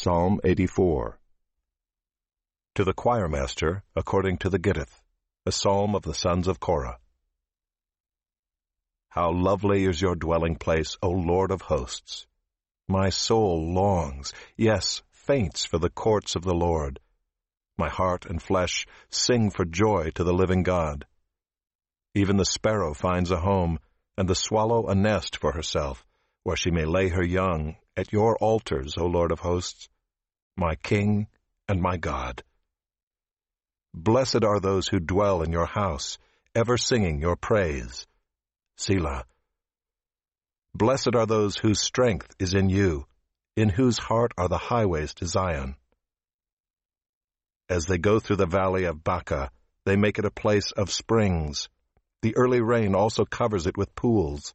Psalm 84 To the choirmaster, according to the Gittith, a psalm of the sons of Korah. How lovely is your dwelling place, O Lord of hosts! My soul longs, yes, faints for the courts of the Lord. My heart and flesh sing for joy to the living God. Even the sparrow finds a home, and the swallow a nest for herself, where she may lay her young at your altars, O Lord of hosts, my King and my God. Blessed are those who dwell in your house, ever singing your praise. Selah. Blessed are those whose strength is in you, in whose heart are the highways to Zion. As they go through the valley of Baca, they make it a place of springs. The early rain also covers it with pools.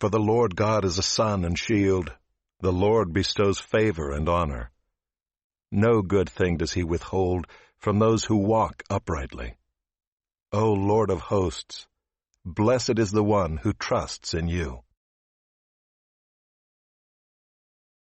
For the Lord God is a sun and shield. The Lord bestows favor and honor. No good thing does he withhold from those who walk uprightly. O Lord of hosts, blessed is the one who trusts in you.